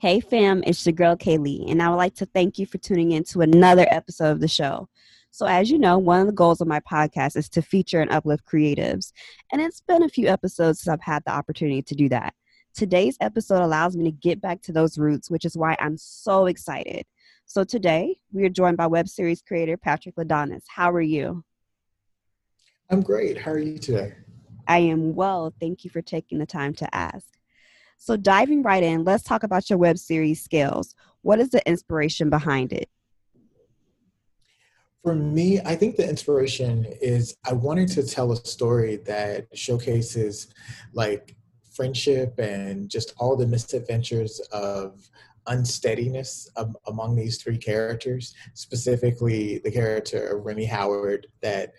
Hey fam, it's your girl Kaylee, and I would like to thank you for tuning in to another episode of the show. So, as you know, one of the goals of my podcast is to feature and uplift creatives, and it's been a few episodes since I've had the opportunity to do that. Today's episode allows me to get back to those roots, which is why I'm so excited. So, today we are joined by web series creator Patrick Ladonis. How are you? I'm great. How are you today? I am well. Thank you for taking the time to ask. So, diving right in, let's talk about your web series Scales. What is the inspiration behind it? For me, I think the inspiration is I wanted to tell a story that showcases like friendship and just all the misadventures of unsteadiness um, among these three characters, specifically the character of Remy Howard that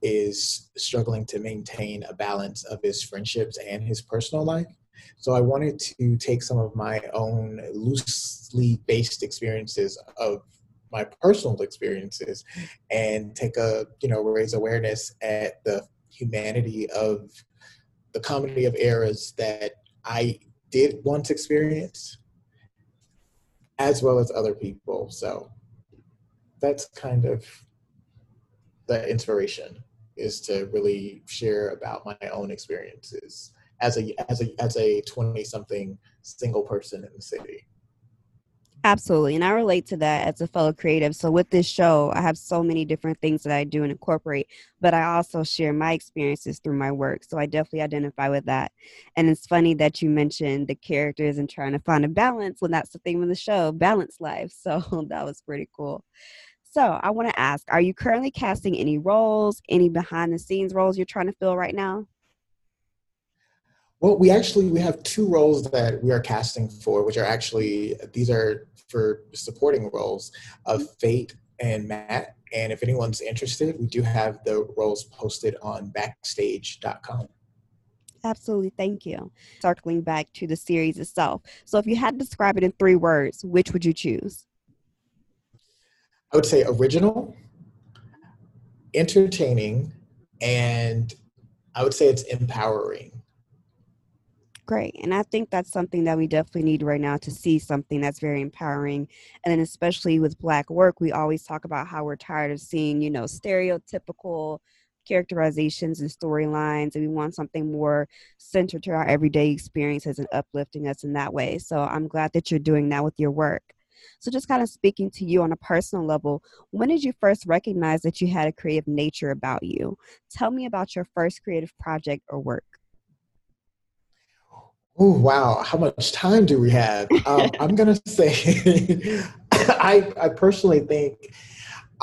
is struggling to maintain a balance of his friendships and his personal life. So I wanted to take some of my own loosely based experiences of my personal experiences and take a, you know, raise awareness at the humanity of the comedy of errors that I did once experience as well as other people. So that's kind of the inspiration is to really share about my own experiences as a as a as a 20 something single person in the city Absolutely. And I relate to that as a fellow creative. So with this show, I have so many different things that I do and incorporate, but I also share my experiences through my work. So I definitely identify with that. And it's funny that you mentioned the characters and trying to find a balance when that's the theme of the show, balance life. So that was pretty cool. So I want to ask, are you currently casting any roles, any behind the scenes roles you're trying to fill right now? Well, we actually we have two roles that we are casting for, which are actually these are for supporting roles of mm-hmm. Fate and Matt. And if anyone's interested, we do have the roles posted on backstage.com. Absolutely, thank you. Circling back to the series itself. So, if you had to describe it in three words, which would you choose? I would say original, entertaining, and I would say it's empowering great. And I think that's something that we definitely need right now to see something that's very empowering. And then, especially with Black work, we always talk about how we're tired of seeing, you know, stereotypical characterizations and storylines and we want something more centered to our everyday experiences and uplifting us in that way so i'm glad that you're doing that with your work so just kind of speaking to you on a personal level when did you first recognize that you had a creative nature about you tell me about your first creative project or work Oh wow! How much time do we have? Um, I'm gonna say, I I personally think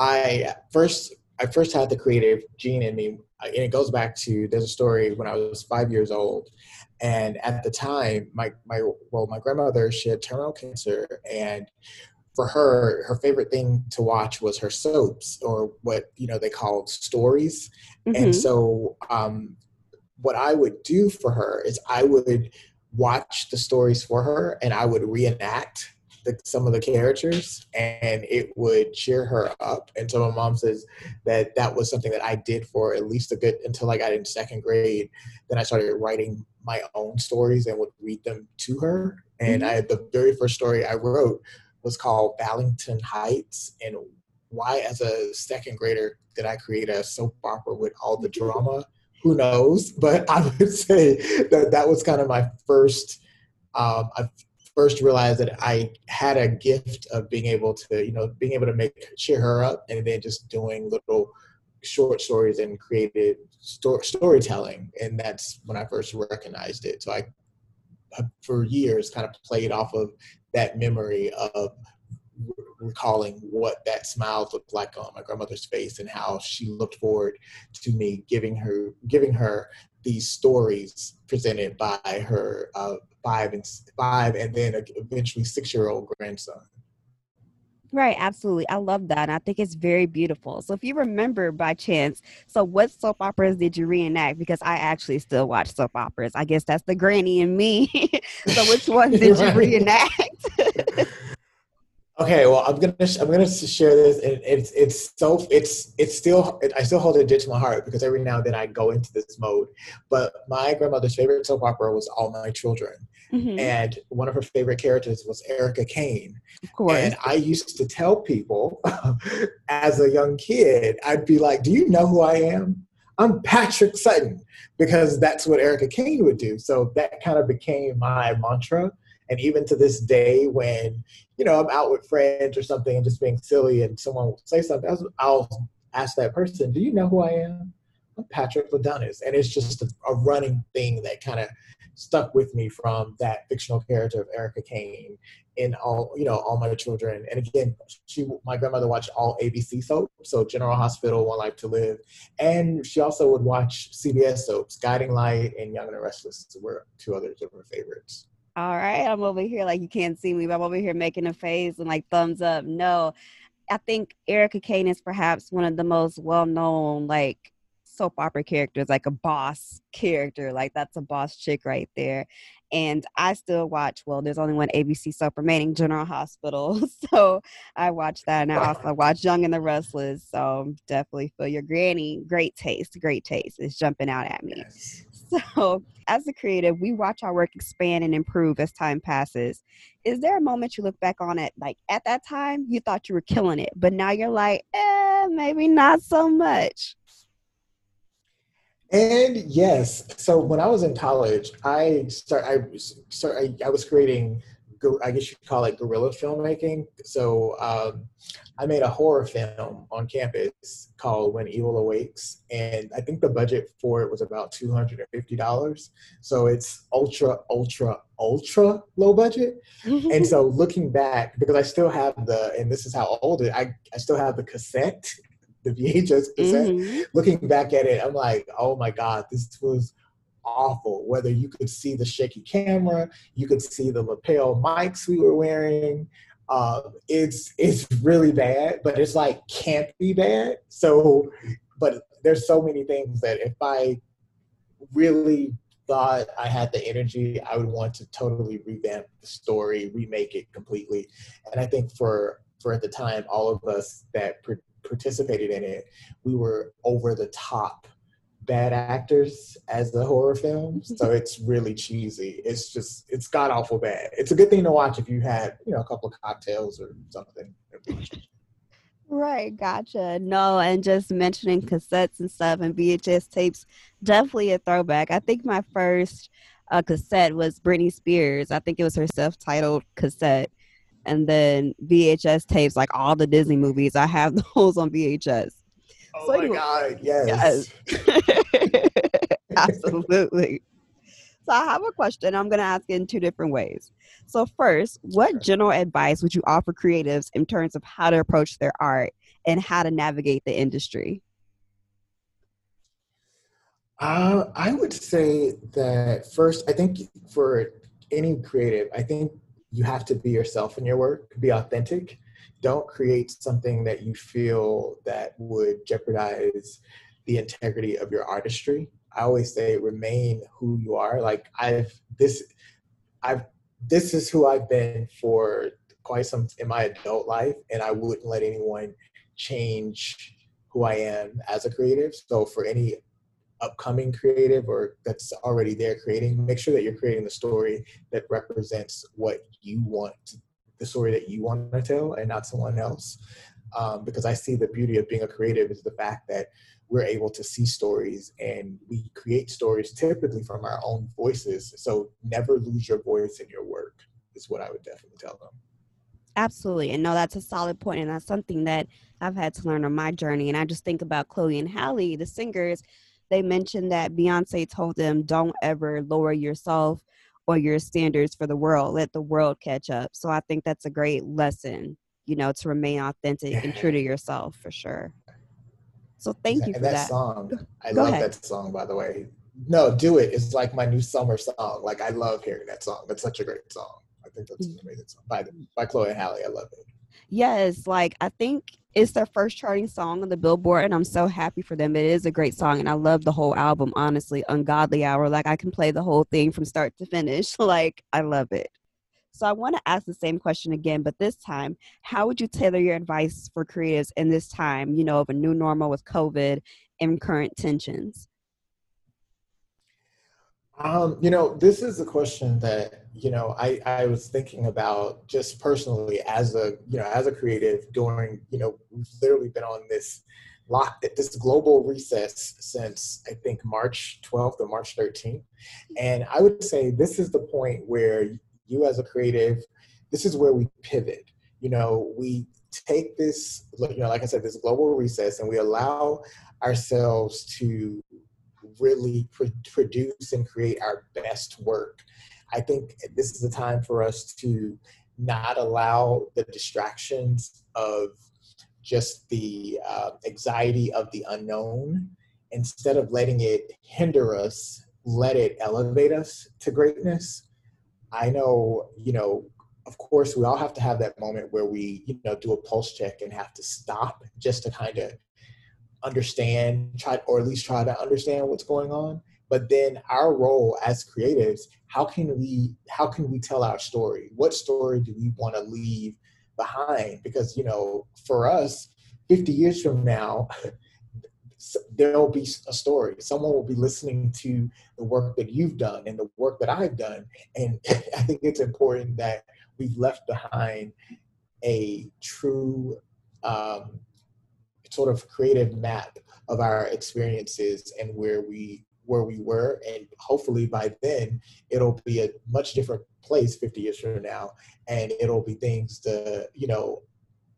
I first I first had the creative gene in me, and it goes back to there's a story when I was five years old, and at the time my my well my grandmother she had terminal cancer, and for her her favorite thing to watch was her soaps or what you know they called stories, mm-hmm. and so um, what I would do for her is I would watch the stories for her and I would reenact the, some of the characters and it would cheer her up. And so my mom says that that was something that I did for at least a good until I got in second grade. Then I started writing my own stories and would read them to her. And mm-hmm. I the very first story I wrote was called Ballington Heights. And why, as a second grader, did I create a soap opera with all the drama? Who knows? But I would say that that was kind of my first. Um, I first realized that I had a gift of being able to, you know, being able to make cheer her up, and then just doing little short stories and created sto- storytelling, and that's when I first recognized it. So I, for years, kind of played off of that memory of recalling what that smile looked like on my grandmother's face and how she looked forward to me giving her giving her these stories presented by her uh, five and five and then eventually six year old grandson. Right, absolutely. I love that. And I think it's very beautiful. So if you remember by chance, so what soap operas did you reenact? Because I actually still watch soap operas. I guess that's the granny in me. so which ones did you reenact? Okay, well, I'm gonna I'm gonna share this, and it's it's so it's it's still I still hold it dear to my heart because every now and then I go into this mode. But my grandmother's favorite soap opera was All My Children, mm-hmm. and one of her favorite characters was Erica Kane. Of course, and I used to tell people as a young kid, I'd be like, "Do you know who I am? I'm Patrick Sutton," because that's what Erica Kane would do. So that kind of became my mantra and even to this day, when you know I'm out with friends or something and just being silly, and someone will say something, I'll ask that person, "Do you know who I am?" I'm Patrick Ladunas, and it's just a, a running thing that kind of stuck with me from that fictional character of Erica Kane in all you know all my children. And again she my grandmother watched all abc soaps so general hospital one life to live. And she also would watch cbs soaps guiding light and young and the restless were two other of her favorites all right, I'm over here like you can't see me, but I'm over here making a face and like thumbs up. No, I think Erica Kane is perhaps one of the most well known like soap opera characters, like a boss character. Like that's a boss chick right there. And I still watch, well, there's only one ABC soap remaining, General Hospital. So I watch that. And I also watch Young and the Restless. So definitely feel your granny. Great taste, great taste. It's jumping out at me. Yes. So, as a creative, we watch our work expand and improve as time passes. Is there a moment you look back on it, like at that time you thought you were killing it, but now you're like, eh, maybe not so much? And yes, so when I was in college, I start I start I, I was creating I guess you call it guerrilla filmmaking. So um, I made a horror film on campus called When Evil Awakes, and I think the budget for it was about two hundred and fifty dollars. So it's ultra, ultra, ultra low budget. and so looking back, because I still have the, and this is how old it, I I still have the cassette, the VHS cassette. Mm-hmm. Looking back at it, I'm like, oh my god, this was awful. Whether you could see the shaky camera, you could see the lapel mics we were wearing. Uh, it's it's really bad, but it's like can't be bad. So, but there's so many things that if I really thought I had the energy, I would want to totally revamp the story, remake it completely. And I think for for at the time, all of us that participated in it, we were over the top bad actors as the horror film, so it's really cheesy. It's just it's god awful bad. It's a good thing to watch if you had you know a couple of cocktails or something. Right, gotcha. No, and just mentioning cassettes and stuff and VHS tapes, definitely a throwback. I think my first uh, cassette was Britney Spears. I think it was her self-titled cassette, and then VHS tapes, like all the Disney movies. I have those on VHS. Oh so my anyway, God, yes. yes. Absolutely. So I have a question. I'm going to ask it in two different ways. So first, what general advice would you offer creatives in terms of how to approach their art and how to navigate the industry? Uh, I would say that first, I think for any creative, I think you have to be yourself in your work, be authentic don't create something that you feel that would jeopardize the integrity of your artistry. I always say remain who you are. Like I've this I've this is who I've been for quite some in my adult life and I wouldn't let anyone change who I am as a creative. So for any upcoming creative or that's already there creating, make sure that you're creating the story that represents what you want the story that you want to tell and not someone else. Um, because I see the beauty of being a creative is the fact that we're able to see stories and we create stories typically from our own voices. So never lose your voice in your work is what I would definitely tell them. Absolutely. And no, that's a solid point, And that's something that I've had to learn on my journey. And I just think about Chloe and Halle, the singers. They mentioned that Beyonce told them, don't ever lower yourself or your standards for the world. Let the world catch up. So I think that's a great lesson, you know, to remain authentic and true to yourself for sure. So thank you for that, that. song. I Go love ahead. that song, by the way. No, do it. It's like my new summer song. Like I love hearing that song. That's such a great song. I think that's an mm. amazing song by by Chloe and Halle. I love it. Yes, like I think it's their first charting song on the Billboard, and I'm so happy for them. It is a great song, and I love the whole album. Honestly, Ungodly Hour, like I can play the whole thing from start to finish. Like I love it. So I want to ask the same question again, but this time, how would you tailor your advice for creatives in this time, you know, of a new normal with COVID and current tensions? Um, you know, this is a question that you know I, I was thinking about just personally as a you know as a creative during you know we've literally been on this lock this global recess since I think March 12th or March 13th, and I would say this is the point where you as a creative, this is where we pivot. You know, we take this you know like I said this global recess and we allow ourselves to really pr- produce and create our best work. I think this is a time for us to not allow the distractions of just the uh, anxiety of the unknown. Instead of letting it hinder us, let it elevate us to greatness. I know, you know, of course, we all have to have that moment where we, you know, do a pulse check and have to stop just to kind of understand, try or at least try to understand what's going on. But then our role as creatives, how can we how can we tell our story? What story do we want to leave behind? Because you know, for us, 50 years from now, there'll be a story. Someone will be listening to the work that you've done and the work that I've done. And I think it's important that we've left behind a true um, sort of creative map of our experiences and where we where we were. And hopefully by then it'll be a much different place 50 years from now. And it'll be things to you know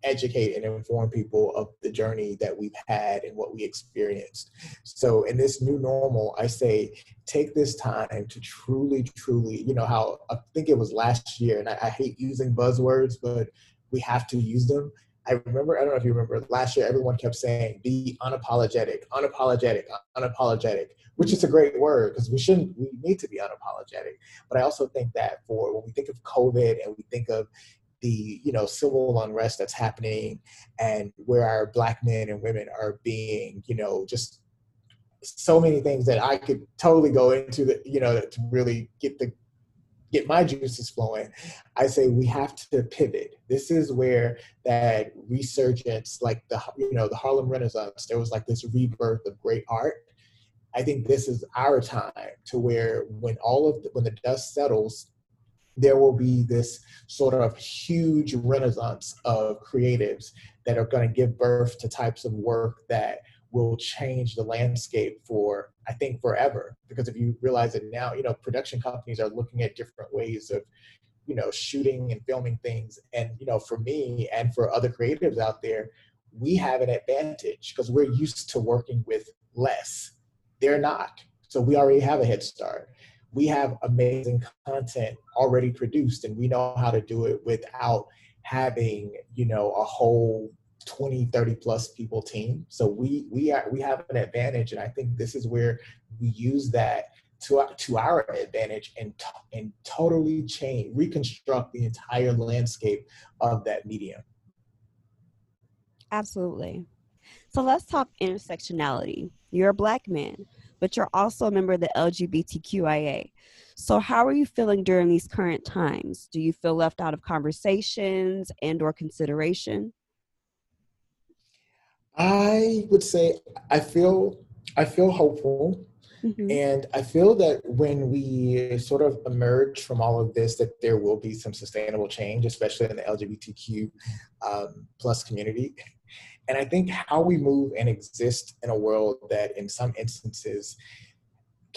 educate and inform people of the journey that we've had and what we experienced. So in this new normal i say take this time to truly truly you know how i think it was last year and i, I hate using buzzwords but we have to use them I remember, I don't know if you remember, last year everyone kept saying, be unapologetic, unapologetic, unapologetic, which is a great word because we shouldn't, we need to be unapologetic. But I also think that for when we think of COVID and we think of the, you know, civil unrest that's happening and where our black men and women are being, you know, just so many things that I could totally go into the, you know, to really get the get my juices flowing, I say we have to pivot. This is where that resurgence, like the you know the Harlem Renaissance, there was like this rebirth of great art. I think this is our time to where when all of the, when the dust settles, there will be this sort of huge renaissance of creatives that are going to give birth to types of work that will change the landscape for I think forever. Because if you realize it now, you know, production companies are looking at different ways of, you know, shooting and filming things. And, you know, for me and for other creatives out there, we have an advantage because we're used to working with less. They're not. So we already have a head start. We have amazing content already produced and we know how to do it without having, you know, a whole 20 30 plus people team. So we we are we have an advantage and i think this is where we use that to our, to our advantage and and totally change reconstruct the entire landscape of that medium. Absolutely. So let's talk intersectionality. You're a black man but you're also a member of the lgbtqia so how are you feeling during these current times? Do you feel left out of conversations and or consideration I would say I feel I feel hopeful. Mm-hmm. And I feel that when we sort of emerge from all of this, that there will be some sustainable change, especially in the LGBTQ um, plus community. And I think how we move and exist in a world that, in some instances,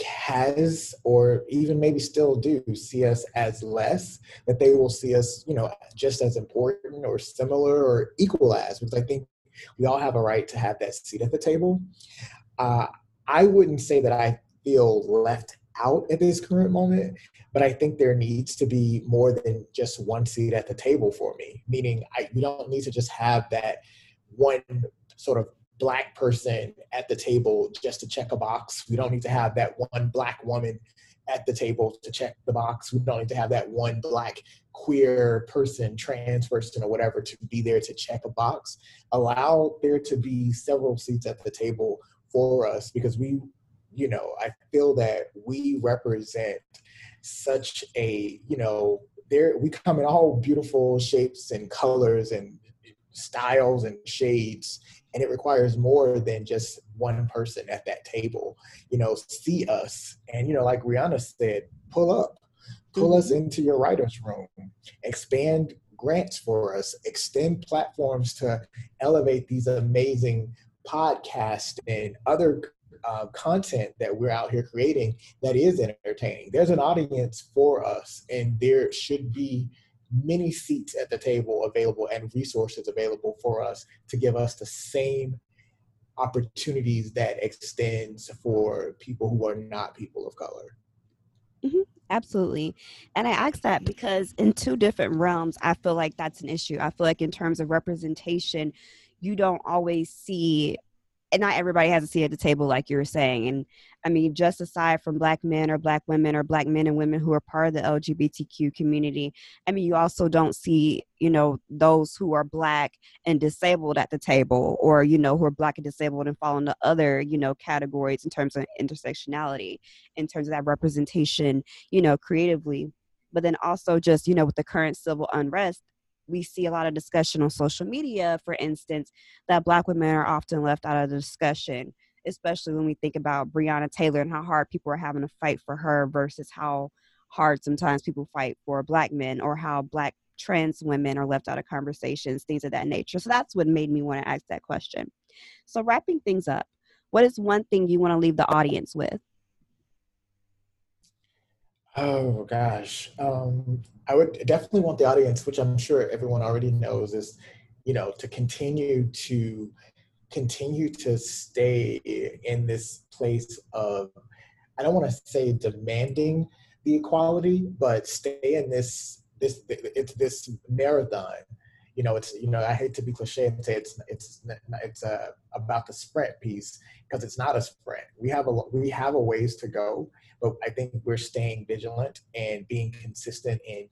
has or even maybe still do see us as less, that they will see us, you know, just as important or similar or equal as, because I think we all have a right to have that seat at the table. Uh, I wouldn't say that I feel left out at this current moment, but I think there needs to be more than just one seat at the table for me. Meaning, I, we don't need to just have that one sort of black person at the table just to check a box. We don't need to have that one black woman at the table to check the box. We don't need to have that one black queer person, trans person, or whatever to be there to check a box. Allow there to be several seats at the table for us because we, you know, I feel that we represent such a, you know, there we come in all beautiful shapes and colors and styles and shades and it requires more than just one person at that table you know see us and you know like rihanna said pull up pull mm-hmm. us into your writers room expand grants for us extend platforms to elevate these amazing podcasts and other uh, content that we're out here creating that is entertaining. There's an audience for us, and there should be many seats at the table available and resources available for us to give us the same opportunities that extends for people who are not people of color. Mm-hmm, absolutely. And I ask that because in two different realms, I feel like that's an issue. I feel like in terms of representation, you don't always see not everybody has a seat at the table like you were saying and i mean just aside from black men or black women or black men and women who are part of the lgbtq community i mean you also don't see you know those who are black and disabled at the table or you know who are black and disabled and fall into other you know categories in terms of intersectionality in terms of that representation you know creatively. But then also just you know with the current civil unrest we see a lot of discussion on social media, for instance, that Black women are often left out of the discussion, especially when we think about Breonna Taylor and how hard people are having to fight for her versus how hard sometimes people fight for Black men or how Black trans women are left out of conversations, things of that nature. So that's what made me want to ask that question. So, wrapping things up, what is one thing you want to leave the audience with? Oh gosh, um, I would definitely want the audience, which I'm sure everyone already knows, is you know to continue to continue to stay in this place of I don't want to say demanding the equality, but stay in this this it's this marathon. You know, it's you know I hate to be cliche and say it's it's it's uh, about the sprint piece because it's not a sprint. We have a we have a ways to go but I think we're staying vigilant and being consistent and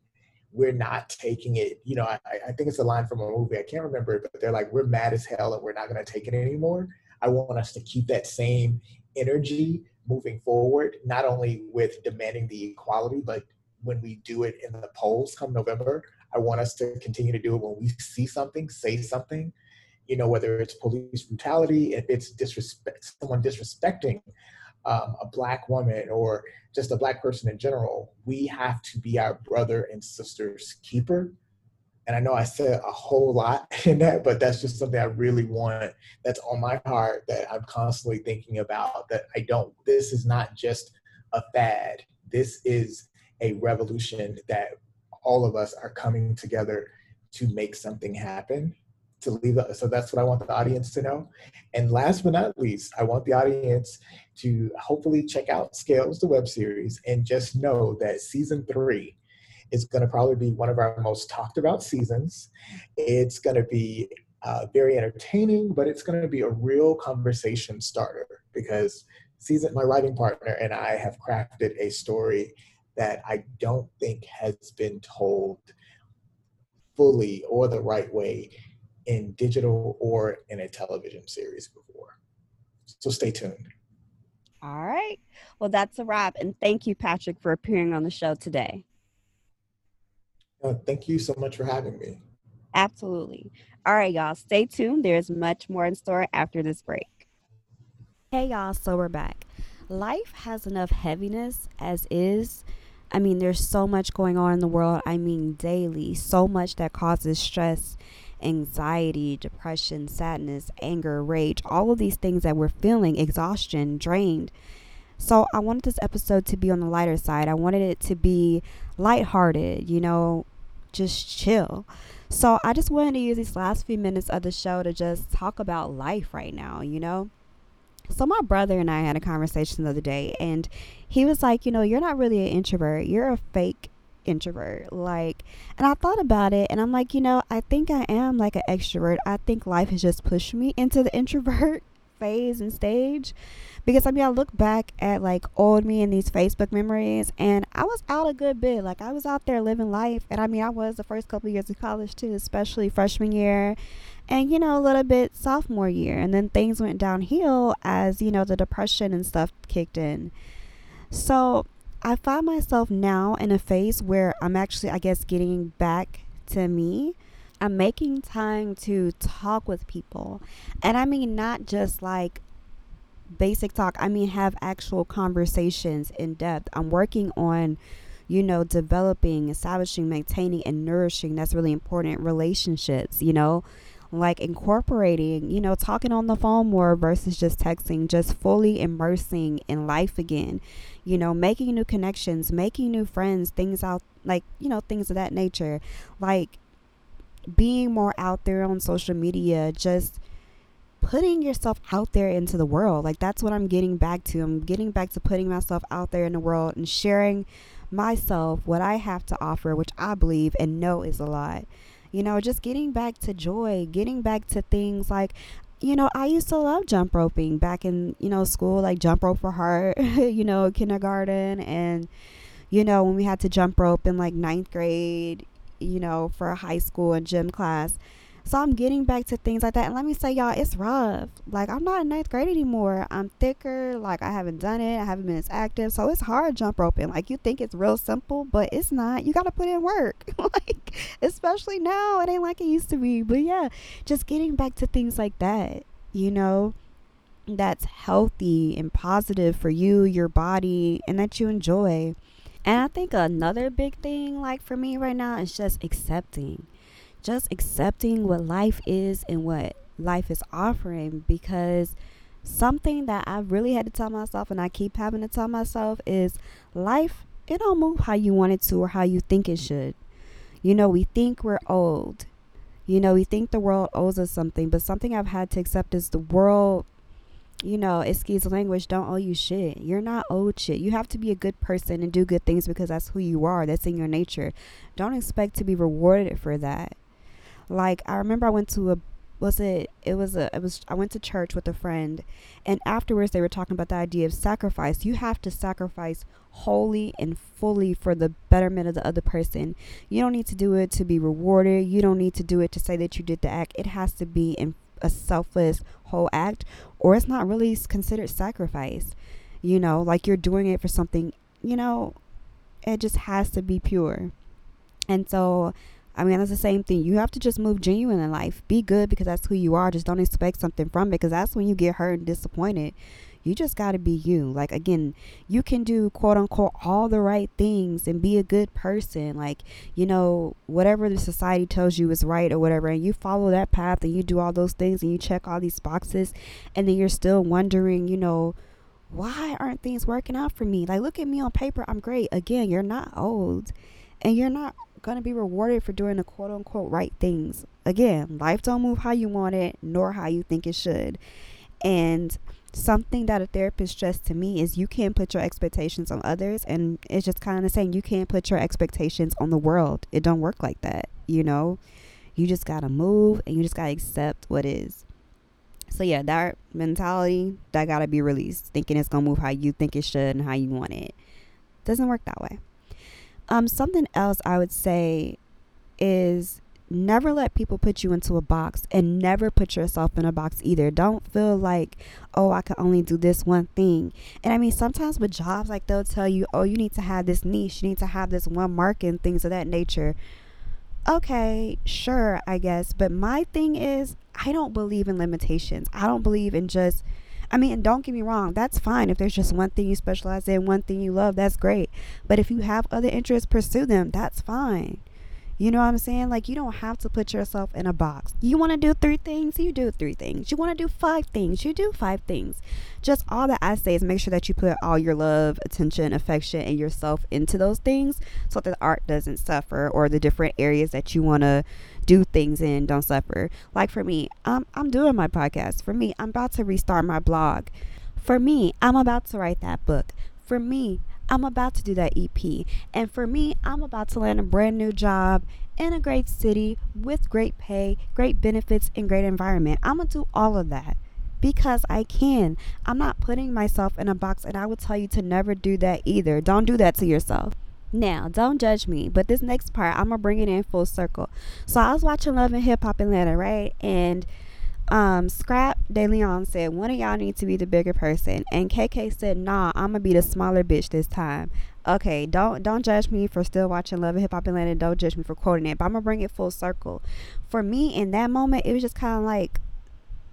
we're not taking it, you know, I, I think it's a line from a movie. I can't remember it, but they're like, we're mad as hell and we're not going to take it anymore. I want us to keep that same energy moving forward, not only with demanding the equality, but when we do it in the polls come November, I want us to continue to do it when we see something, say something, you know, whether it's police brutality, if it's disrespect, someone disrespecting um, a black woman or just a black person in general, we have to be our brother and sister's keeper. And I know I said a whole lot in that, but that's just something I really want that's on my heart that I'm constantly thinking about. That I don't, this is not just a fad. This is a revolution that all of us are coming together to make something happen to leave. So that's what I want the audience to know. And last but not least, I want the audience to hopefully check out Scales, the web series, and just know that season three is going to probably be one of our most talked about seasons. It's going to be uh, very entertaining, but it's going to be a real conversation starter because season my writing partner and I have crafted a story that I don't think has been told fully or the right way in digital or in a television series before. So stay tuned. All right. Well, that's a wrap. And thank you, Patrick, for appearing on the show today. Uh, thank you so much for having me. Absolutely. All right, y'all. Stay tuned. There's much more in store after this break. Hey, y'all. So we're back. Life has enough heaviness as is. I mean, there's so much going on in the world. I mean, daily. So much that causes stress anxiety, depression, sadness, anger, rage, all of these things that we're feeling, exhaustion, drained. So I wanted this episode to be on the lighter side. I wanted it to be lighthearted, you know, just chill. So I just wanted to use these last few minutes of the show to just talk about life right now, you know? So my brother and I had a conversation the other day and he was like, you know, you're not really an introvert. You're a fake introvert. Like, and I thought about it and I'm like, you know, I think I am like an extrovert. I think life has just pushed me into the introvert phase and stage. Because I mean, I look back at like old me and these Facebook memories, and I was out a good bit. Like, I was out there living life. And I mean, I was the first couple of years of college too, especially freshman year and, you know, a little bit sophomore year. And then things went downhill as, you know, the depression and stuff kicked in. So I find myself now in a phase where I'm actually, I guess, getting back to me. I'm making time to talk with people. And I mean, not just like basic talk, I mean, have actual conversations in depth. I'm working on, you know, developing, establishing, maintaining, and nourishing. That's really important. Relationships, you know, like incorporating, you know, talking on the phone more versus just texting, just fully immersing in life again, you know, making new connections, making new friends, things out like, you know, things of that nature. Like being more out there on social media, just putting yourself out there into the world. Like that's what I'm getting back to. I'm getting back to putting myself out there in the world and sharing myself, what I have to offer, which I believe and know is a lot you know, just getting back to joy, getting back to things like you know, I used to love jump roping back in, you know, school, like jump rope for heart, you know, kindergarten. And, you know, when we had to jump rope in like ninth grade, you know, for high school and gym class, so I'm getting back to things like that. And let me say, y'all, it's rough. Like, I'm not in ninth grade anymore. I'm thicker. Like, I haven't done it. I haven't been as active. So it's hard jump roping. Like, you think it's real simple, but it's not. You got to put in work. like, especially now, it ain't like it used to be. But yeah, just getting back to things like that, you know, that's healthy and positive for you, your body, and that you enjoy. And I think another big thing, like for me right now, is just accepting just accepting what life is and what life is offering because something that I really had to tell myself and I keep having to tell myself is life it don't move how you want it to or how you think it should. You know, we think we're old. You know, we think the world owes us something, but something I've had to accept is the world you know, the language, don't owe you shit. You're not owed shit. You have to be a good person and do good things because that's who you are. That's in your nature. Don't expect to be rewarded for that. Like I remember I went to a was it it was a it was I went to church with a friend and afterwards they were talking about the idea of sacrifice. You have to sacrifice wholly and fully for the betterment of the other person. You don't need to do it to be rewarded. You don't need to do it to say that you did the act. It has to be in a selfless whole act or it's not really considered sacrifice. You know, like you're doing it for something, you know, it just has to be pure. And so I mean, that's the same thing. You have to just move genuine in life. Be good because that's who you are. Just don't expect something from it because that's when you get hurt and disappointed. You just got to be you. Like, again, you can do quote unquote all the right things and be a good person. Like, you know, whatever the society tells you is right or whatever, and you follow that path and you do all those things and you check all these boxes, and then you're still wondering, you know, why aren't things working out for me? Like, look at me on paper. I'm great. Again, you're not old and you're not going to be rewarded for doing the quote unquote right things. Again, life don't move how you want it, nor how you think it should. And something that a therapist stressed to me is you can't put your expectations on others and it's just kind of saying you can't put your expectations on the world. It don't work like that you know? You just gotta move and you just gotta accept what is. So yeah that mentality that gotta be released thinking it's gonna move how you think it should and how you want it. Doesn't work that way um, something else I would say is never let people put you into a box and never put yourself in a box either. Don't feel like, oh, I can only do this one thing. And I mean, sometimes with jobs, like they'll tell you, oh, you need to have this niche, you need to have this one market and things of that nature. Okay, sure, I guess. But my thing is, I don't believe in limitations. I don't believe in just I mean, don't get me wrong, that's fine. If there's just one thing you specialize in, one thing you love, that's great. But if you have other interests, pursue them. That's fine. You know what I'm saying? Like, you don't have to put yourself in a box. You want to do three things, you do three things. You want to do five things, you do five things. Just all that I say is make sure that you put all your love, attention, affection, and yourself into those things so that the art doesn't suffer or the different areas that you want to do things in don't suffer. Like for me, I'm doing my podcast. For me, I'm about to restart my blog. For me, I'm about to write that book. For me, I'm about to do that EP. And for me, I'm about to land a brand new job in a great city with great pay, great benefits, and great environment. I'm going to do all of that because I can. I'm not putting myself in a box, and I would tell you to never do that either. Don't do that to yourself. Now, don't judge me, but this next part, I'm gonna bring it in full circle. So I was watching Love and Hip Hop Atlanta, right? And um, Scrap De Leon said, one of y'all need to be the bigger person. And KK said, nah, I'm going to be the smaller bitch this time. okay, don't don't judge me for still watching Love and Hip Hop Atlanta. Don't judge me for quoting it. But I'm gonna bring it full circle. For me, in that moment, it was just kind of like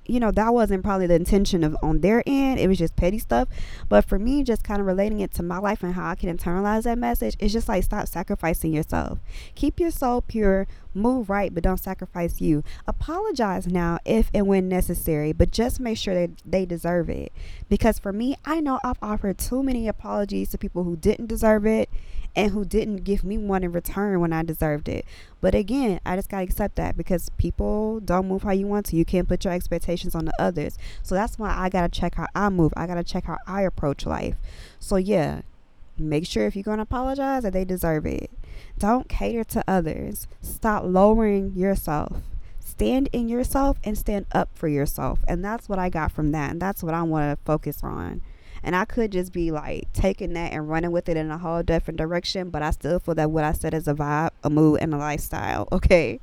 you know that wasn't probably the intention of on their end. It was just petty stuff. But for me just kind of relating it to my life and how i can internalize that message it's just like stop sacrificing yourself. Keep your soul pure move right but don't sacrifice you. Apologize now if and when necessary but just make sure that they deserve it. Because for me i know i've offered too many apologies to people who didn't deserve it and who didn't give me one in return when I deserved it. But again, I just got to accept that because people don't move how you want to. You can't put your expectations on the others. So that's why I got to check how I move. I got to check how I approach life. So yeah, make sure if you're going to apologize that they deserve it. Don't cater to others. Stop lowering yourself. Stand in yourself and stand up for yourself. And that's what I got from that. And that's what I want to focus on. And I could just be like taking that and running with it in a whole different direction, but I still feel that what I said is a vibe, a mood, and a lifestyle. Okay.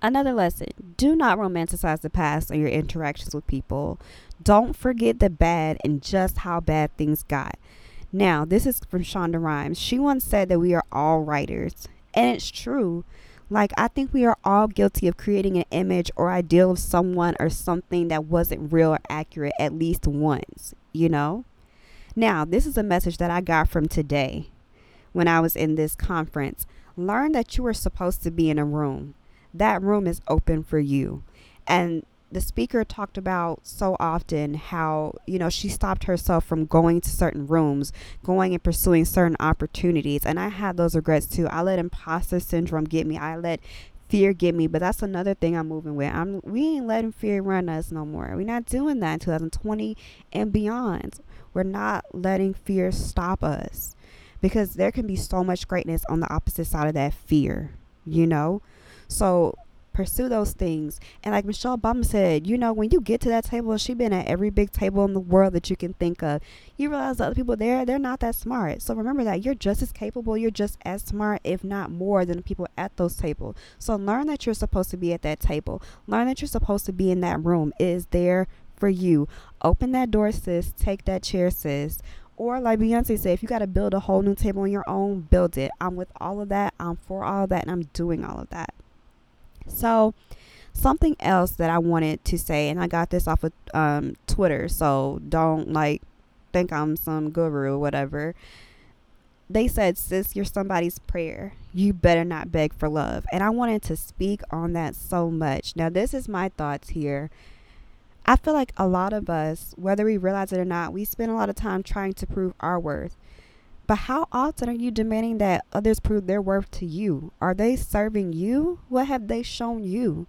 Another lesson do not romanticize the past or your interactions with people. Don't forget the bad and just how bad things got. Now, this is from Shonda Rhimes. She once said that we are all writers, and it's true. Like, I think we are all guilty of creating an image or ideal of someone or something that wasn't real or accurate at least once, you know? Now, this is a message that I got from today when I was in this conference. Learn that you are supposed to be in a room. That room is open for you. And the speaker talked about so often how, you know, she stopped herself from going to certain rooms, going and pursuing certain opportunities. And I had those regrets too. I let imposter syndrome get me. I let fear get me. But that's another thing I'm moving with. I'm we ain't letting fear run us no more. We're not doing that in 2020 and beyond. We're not letting fear stop us because there can be so much greatness on the opposite side of that fear, you know? So pursue those things. And like Michelle Obama said, you know, when you get to that table, she been at every big table in the world that you can think of. You realize the other people there, they're not that smart. So remember that you're just as capable, you're just as smart, if not more, than the people at those tables. So learn that you're supposed to be at that table. Learn that you're supposed to be in that room. It is there for you. Open that door, sis. Take that chair, sis. Or like Beyonce said, if you got to build a whole new table on your own, build it. I'm with all of that. I'm for all of that, and I'm doing all of that. So, something else that I wanted to say, and I got this off of um, Twitter, so don't like think I'm some guru or whatever. They said, sis, you're somebody's prayer. You better not beg for love. And I wanted to speak on that so much. Now, this is my thoughts here I feel like a lot of us, whether we realize it or not, we spend a lot of time trying to prove our worth. But how often are you demanding that others prove their worth to you? Are they serving you? What have they shown you?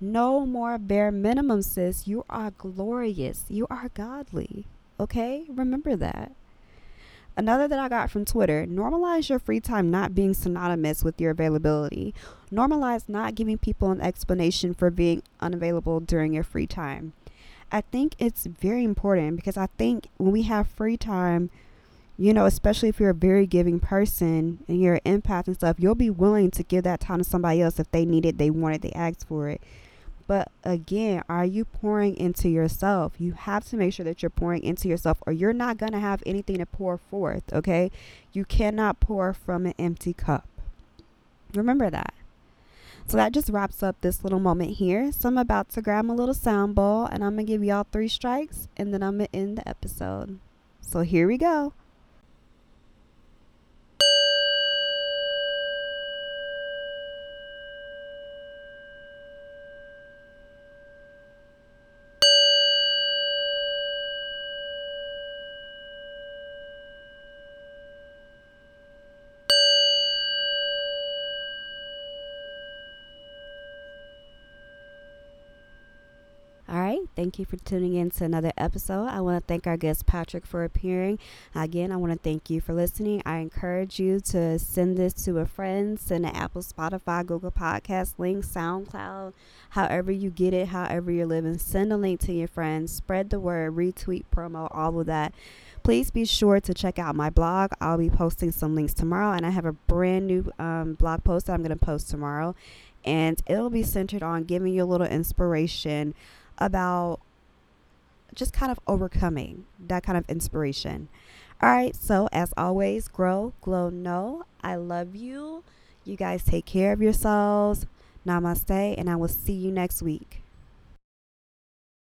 No more bare minimum, sis. You are glorious. You are godly. Okay? Remember that. Another that I got from Twitter normalize your free time not being synonymous with your availability. Normalize not giving people an explanation for being unavailable during your free time. I think it's very important because I think when we have free time, you know, especially if you're a very giving person and you're an empath and stuff, you'll be willing to give that time to somebody else if they need it, they want it, they ask for it. But again, are you pouring into yourself? You have to make sure that you're pouring into yourself or you're not going to have anything to pour forth, okay? You cannot pour from an empty cup. Remember that. So that just wraps up this little moment here. So I'm about to grab my little sound ball and I'm to give y'all three strikes and then I'm to end the episode. So here we go. Thank you for tuning in to another episode. I want to thank our guest Patrick for appearing. Again, I want to thank you for listening. I encourage you to send this to a friend, send an Apple, Spotify, Google Podcast link, SoundCloud, however you get it, however you're living. Send a link to your friends, spread the word, retweet, promo, all of that. Please be sure to check out my blog. I'll be posting some links tomorrow, and I have a brand new um, blog post that I'm going to post tomorrow. And it'll be centered on giving you a little inspiration about just kind of overcoming that kind of inspiration. All right, so as always, grow, glow, know. I love you. You guys take care of yourselves. Namaste, and I will see you next week.